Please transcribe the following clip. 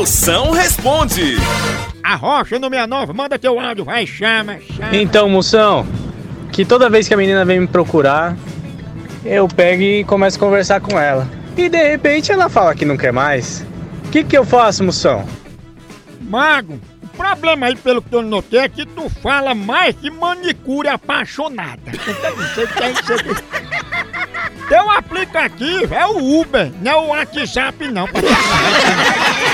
Moção responde. A Rocha no 69, manda teu áudio, vai, chama, chama. Então, moção, que toda vez que a menina vem me procurar, eu pego e começo a conversar com ela. E de repente ela fala que não quer mais. O que, que eu faço, moção? Mago, o problema aí, pelo que eu notei, é que tu fala mais que manicure apaixonada. Você tem que. Teu aplicativo é o Uber, não é o WhatsApp não.